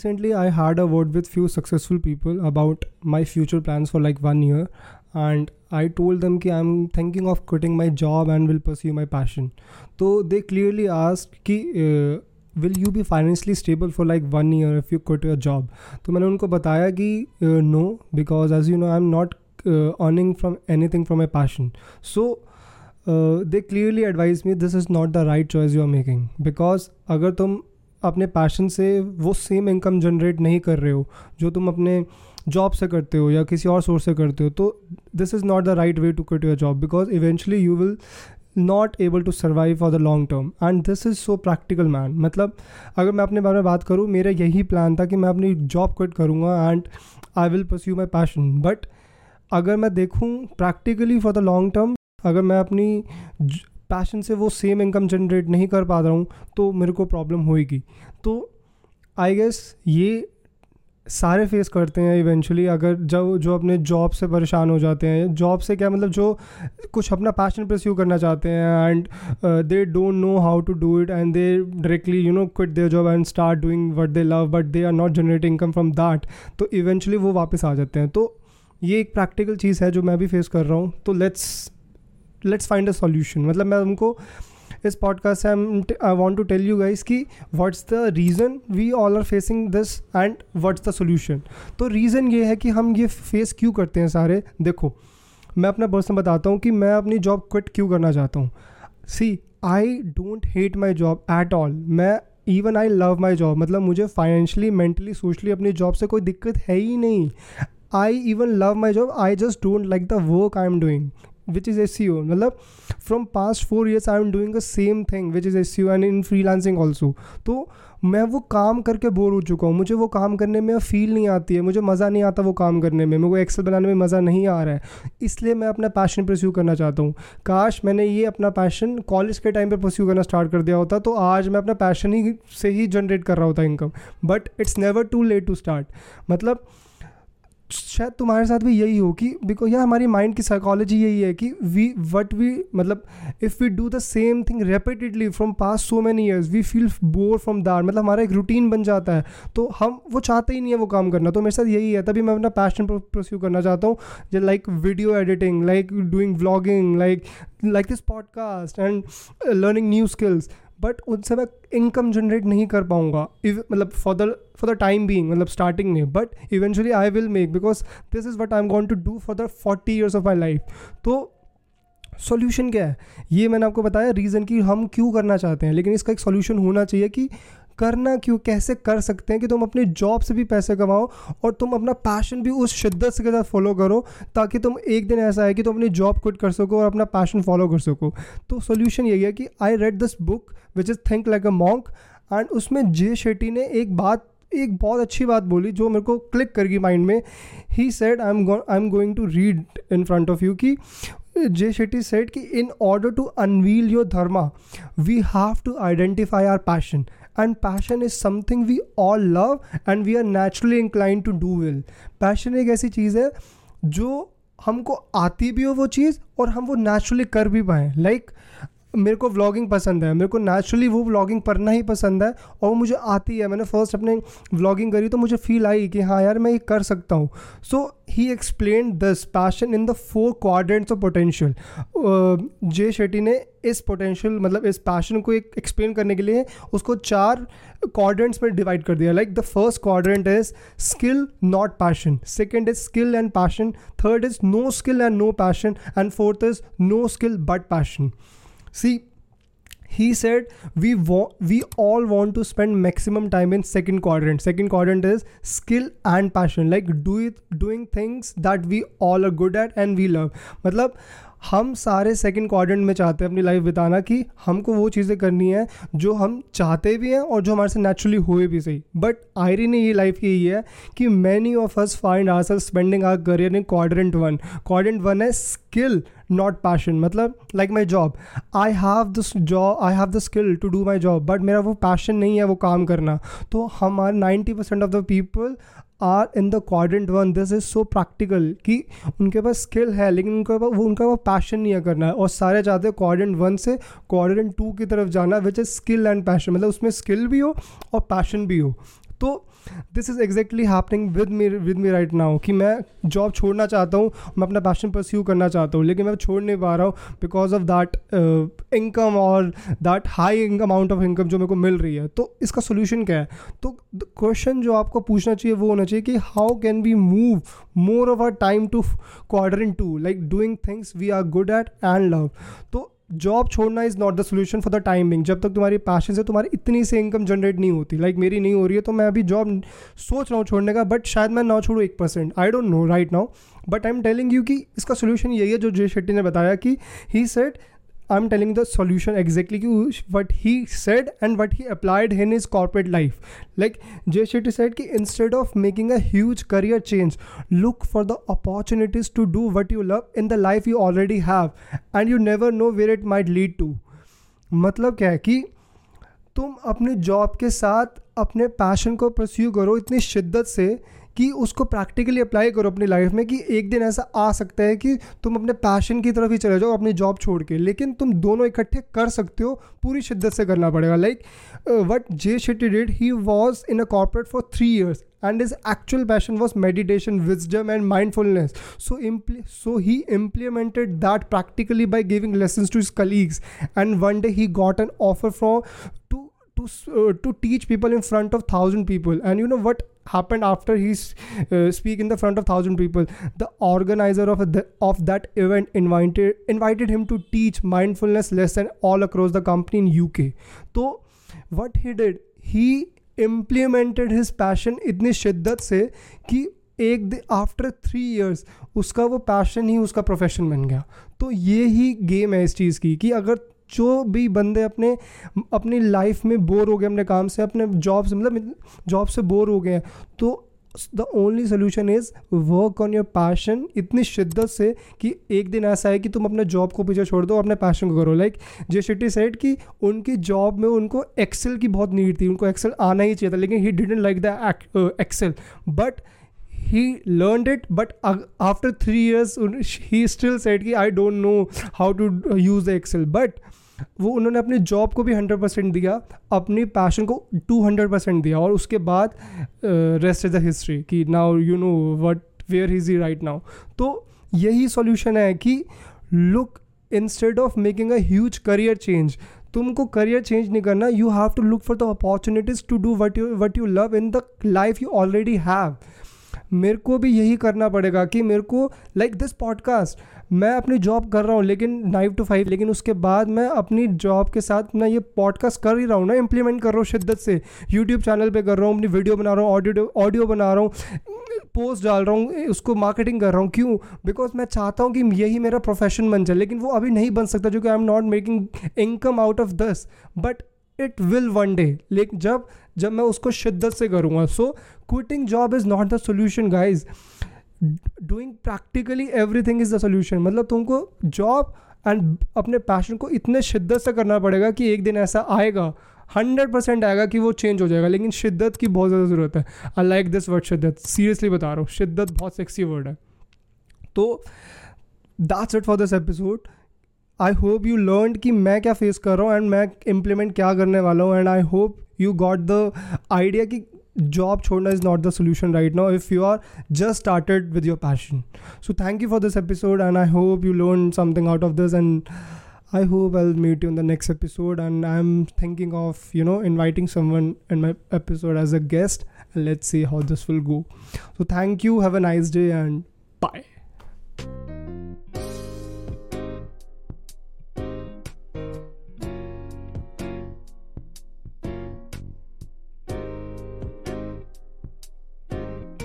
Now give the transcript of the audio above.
recently I had a word with few successful people about my future plans for like one year and I told them कि I'm thinking of quitting my job and will pursue my passion. So they clearly asked कि uh, will you be financially stable for like one year if you quit your job? तो मैंने उनको बताया कि uh, no because as you know I'm not uh, earning from anything from my passion. So they clearly advise me this is not the right choice you are making because अगर तुम अपने passion से वो same income generate नहीं कर रहे हो, जो तुम अपने जॉब से करते हो या किसी और सोर्स से करते हो तो this is not the right way to cut your job because eventually you will not able to survive for the long term and this is so practical man मतलब अगर मैं अपने बारे में बात करूँ, मेरा यही प्लान था कि मैं अपनी जॉब कट करूँगा and I will pursue my passion but अगर मैं देखूँ practically for the long term अगर मैं अपनी पैशन से वो सेम इनकम जनरेट नहीं कर पा रहा हूँ तो मेरे को प्रॉब्लम होएगी। तो आई गेस ये सारे फेस करते हैं इवेंचुअली अगर जो जो अपने जॉब से परेशान हो जाते हैं। जॉब से क्या मतलब? जो कुछ अपना पैशन परस्यू करना चाहते हैं and they don't know how to do it and they directly you know quit their job and start doing what they love but they are not generating income from that तो eventually वो वापस आ जाते हैं। तो ये एक practical चीज़ है जो मैं भी फेस कर रहा हूँ। तो let's let's find a solution मतलब मैं उनको इस पॉडकास्ट से I want to tell you guys कि what's the reason we all are facing this and what's the solution तो रीज़न ये है कि हम ये फेस क्यों करते हैं सारे? देखो, मैं अपना पर्सन बताता हूँ कि मैं अपनी जॉब क्विट क्यों करना चाहता हूँ? See I don't hate my job at all मैं even I love my job मतलब मुझे फाइनेंशली मेंटली सोशली अपनी जॉब से कोई दिक्कत है ही नहीं. I even love my job I just don't like the work I am doing which is SEO मतलब from from past four years, I am doing the same thing, which is SEO and in freelancing also. तो मैं वो काम करके bore हो चुका हूँ। मुझे वो काम करने में फील नहीं आती है। मुझे मज़ा नहीं आता वो काम करने में। मेरे को एक्सेल बनाने में मज़ा नहीं आ रहा है। इसलिए मैं अपना पैशन परस्यू करना चाहता हूँ। काश मैंने ये अपना पैशन कॉलेज के टाइम पर परस्यू करना स्टार्ट कर दिया होता तो आज मैं अपना पैशन ही से ही जनरेट कर रहा होता income but it's never too late to start मतलब शायद तुम्हारे साथ भी यही हो कि बिकॉज़ यह हमारी माइंड की साइकोलॉजी यही है कि वी वट वी मतलब if we do the same thing repeatedly from past so many years we feel bore from that मतलब हमारा एक रूटीन बन जाता है। तो हम, वो चाहते ही नहीं है वो काम करना। तो मेरे साथ यही है, तभी मैं अपना पैशन प्रोस्यू करना चाहता हूँ। जो like video editing like doing vlogging like like this podcast and learning new skills but उनसे मैं इनकम जनरेट नहीं कर पाऊँगा मतलब for the for the time being मतलब स्टार्टिंग में। But eventually I will make because this is what I am gonna to do for the forty years of my life तो solution क्या है? ये मैंने आपको बताया रीज़न कि हम क्यों करना चाहते हैं। लेकिन इसका एक सोल्यूशन होना चाहिए कि करना क्यों? कैसे कर सकते हैं कि तुम अपने जॉब से भी पैसे कमाओ और तुम अपना पैशन भी उस शिद्दत के साथ फॉलो करो ताकि तुम एक दिन ऐसा है कि तुम अपनी जॉब क्विट कर सको और अपना पैशन फॉलो कर सको। तो सोल्यूशन यही है कि I read this book which is think like a monk and उसमें जे शेट्टी ने एक बात, एक बहुत अच्छी बात बोली जो मेरे को क्लिक कर गई माइंड में। He said I am I am going to read in front of you कि जे शेट्टी सेट कि in order to unveil your dharma we have to identify our passion and passion is something we all love and we are naturally incline to do will passion एक ऐसी चीज़ है जो हमको आती भी हो वो चीज़ और हम वो नेचुरली कर भी पाएँ। लाइक like, मेरे को व्लॉगिंग पसंद है, मेरे को नेचुरली वो व्लॉगिंग करना ही पसंद है और वो मुझे आती है। मैंने फ़र्स्ट अपने व्लॉगिंग करी तो मुझे फील आई कि हाँ यार मैं ये कर सकता हूँ। So he explain this passion in the four quadrants of potential Jay Shetty ने इस पोटेंशियल मतलब इस पैशन को एक एक्सप्लेन करने के लिए उसको चार क्वाड्रेंट्स में डिवाइड कर दिया। Like the first quadrant is skill not passion second is skill and passion third is no skill and no passion and fourth is no skill but passion See, he said we wa- we all want to spend maximum time in second quadrant. Second quadrant is skill and passion. Like do it, doing things that we all are good at and we love. Matlab हम सारे second quadrant में चाहते हैं अपनी life बिताना कि हमको वो चीज़ें करनी है जो हम चाहते भी हैं और जो हमारे से नेचुरली हुए भी सही। बट आयरी ने ये लाइफ यही है कि many of us find our self spending our career in quadrant one quadrant one है स्किल नॉट पैशन मतलब like my job I have this job I have the skill to do my job but मेरा वो passion नहीं है वो काम करना। तो हमारे ninety percent of the people are in the quadrant one this is so practical कि उनके पास स्किल है, लेकिन उनके पास, वो उनका वो पैशन नहीं है करना। है और सारे चाहते हैं क्वाड्रेंट वन से क्वाड्रेंट टू की तरफ़ जाना which is skill and passion मतलब उसमें स्किल भी हो और पैशन भी हो। तो this is exactly happening with me with me right now कि मैं जॉब छोड़ना चाहता हूँ, मैं अपना पैशन परस्यू करना चाहता हूँ, लेकिन मैं छोड़ नहीं पा रहा हूँ बिकॉज़ ऑफ़ दैट इनकम और that high amount of income जो मेरे को मिल रही है। तो इसका सोल्यूशन क्या है? तो क्वेश्चन जो आपको पूछना चाहिए वो होना चाहिए कि how can we move more of our time to quadrant two like doing things we are good at and love तो जॉब छोड़ना is not the solution for the timing जब तक तुम्हारी पैशन से तुम्हारी इतनी से इनकम जनरेट नहीं होती. लाइक like मेरी नहीं हो रही है तो मैं अभी जॉब सोच रहा हूँ छोड़ने का बट शायद मैं ना छोड़ू एक percent I don't know right now but I am telling you कि इसका सोल्यूशन यही है जो जय शेट्टी ने बताया कि he said I am telling the solution exactly what he said and what he applied in his corporate life like Jay Shetty said कि instead of making a huge career change look for the opportunities to do what you love in the life you already have and you never know where it might lead to मतलब क्या है कि तुम अपने job के साथ अपने passion को प्रस्यू करो इतनी शिद्दत से कि उसको प्रैक्टिकली अप्लाई करो अपनी लाइफ में कि एक दिन ऐसा आ सकता है कि तुम अपने पैशन की तरफ़ ही चले जाओ, अपनी जॉब छोड़ के। लेकिन तुम दोनों इकट्ठे कर सकते हो, पूरी शिद्दत से करना पड़ेगा। Like what Jay Shetty did he was in a corporate for three years and his actual passion was meditation wisdom and mindfulness so so he implemented that practically by giving lesson to his colleagues and one day he got an offer from to to teach people in front of thousand people and you know what happened after he uh, speak in the front of thousand people the organizer of the, of that event invited invited him to teach mindfulness lesson all across the company in uk so what he did he implemented his passion इतनी शिद्दत से कि एक after three years उसका वो passion ही उसका profession बन गया तो ये ही गेम है इस चीज़ की कि अगर जो भी बंदे अपने, अपनी लाइफ में बोर हो गए, अपने काम से, अपने जॉब से मतलब जॉब से बोर हो गए हैं तो the only solution is work on your passion इतनी शिद्दत से कि एक दिन ऐसा है कि तुम अपने जॉब को पीछे छोड़ दो, अपने पैशन को करो। लाइक जे शेट्टी सेट कि उनकी जॉब में उनको एक्सेल की बहुत नीड थी, उनको एक्सेल आना ही चाहिए था, लेकिन he didn't like the excel but he learn it but after three years he still said कि I don't know how to use the excel. But वो उन्होंने अपनी जॉब को भी हंड्रेड परसेंट दिया, अपनी पैशन को टू हंड्रेड परसेंट दिया और उसके बाद रेस्ट इज़ द हिस्ट्री कि now you know what where is he right now तो यही सॉल्यूशन है कि look instead of making a huge career change तुमको करियर चेंज नहीं करना you have to look for the opportunities to do what you what you love in the life you already have मेरे को भी यही करना पड़ेगा कि मेरे को लाइक दिस पॉडकास्ट मैं अपनी जॉब कर रहा हूँ, लेकिन नाइन टू फाइव लेकिन उसके बाद मैं अपनी जॉब के साथ मैं ये पॉडकास्ट कर ही रहा हूँ ना इम्प्लीमेंट कर रहा हूँ शिद्दत से। यूट्यूब चैनल पे कर रहा हूँ, अपनी वीडियो बना रहा हूँ ऑडियो ऑडियो बना रहा हूँ पोस्ट डाल रहा हूँ उसको मार्केटिंग कर रहा हूँ। क्यों? बिकॉज़ मैं चाहता हूँ कि यही मेरा प्रोफेशन बन जाए, लेकिन वो अभी नहीं बन सकता, जो कि I am not making income out of this but it will one day लेकिन जब जब मैं उसको शिद्दत से करूँगा। So quitting job is not the solution guys doing practically everything is the solution मतलब तुमको जॉब एंड अपने पैशन को इतने शिद्दत से करना पड़ेगा कि एक दिन ऐसा आएगा हंड्रेड परसेंट आएगा कि वो चेंज हो जाएगा। लेकिन शिद्दत की बहुत ज़्यादा ज़रूरत है। आई लाइक दिस वर्ड शिद्दत। सीरियसली बता रहा हूँ, शिद्दत बहुत सेक्सी वर्ड है। तो that's it for this episode I hope you learn कि मैं क्या फेस कर रहा हूँ एंड मैं इम्प्लीमेंट क्या करने वाला हूँ and I hope you got the idea कि जॉब छोड़ना is not the solution right now if you are just started with your passion so thank you for this episode and I hope you learn something out of this and I hope I meet you in the next episode and I am thinking of you know inviting someone in my episode as a guest and let's see how this will go so thank you have a nice day and bye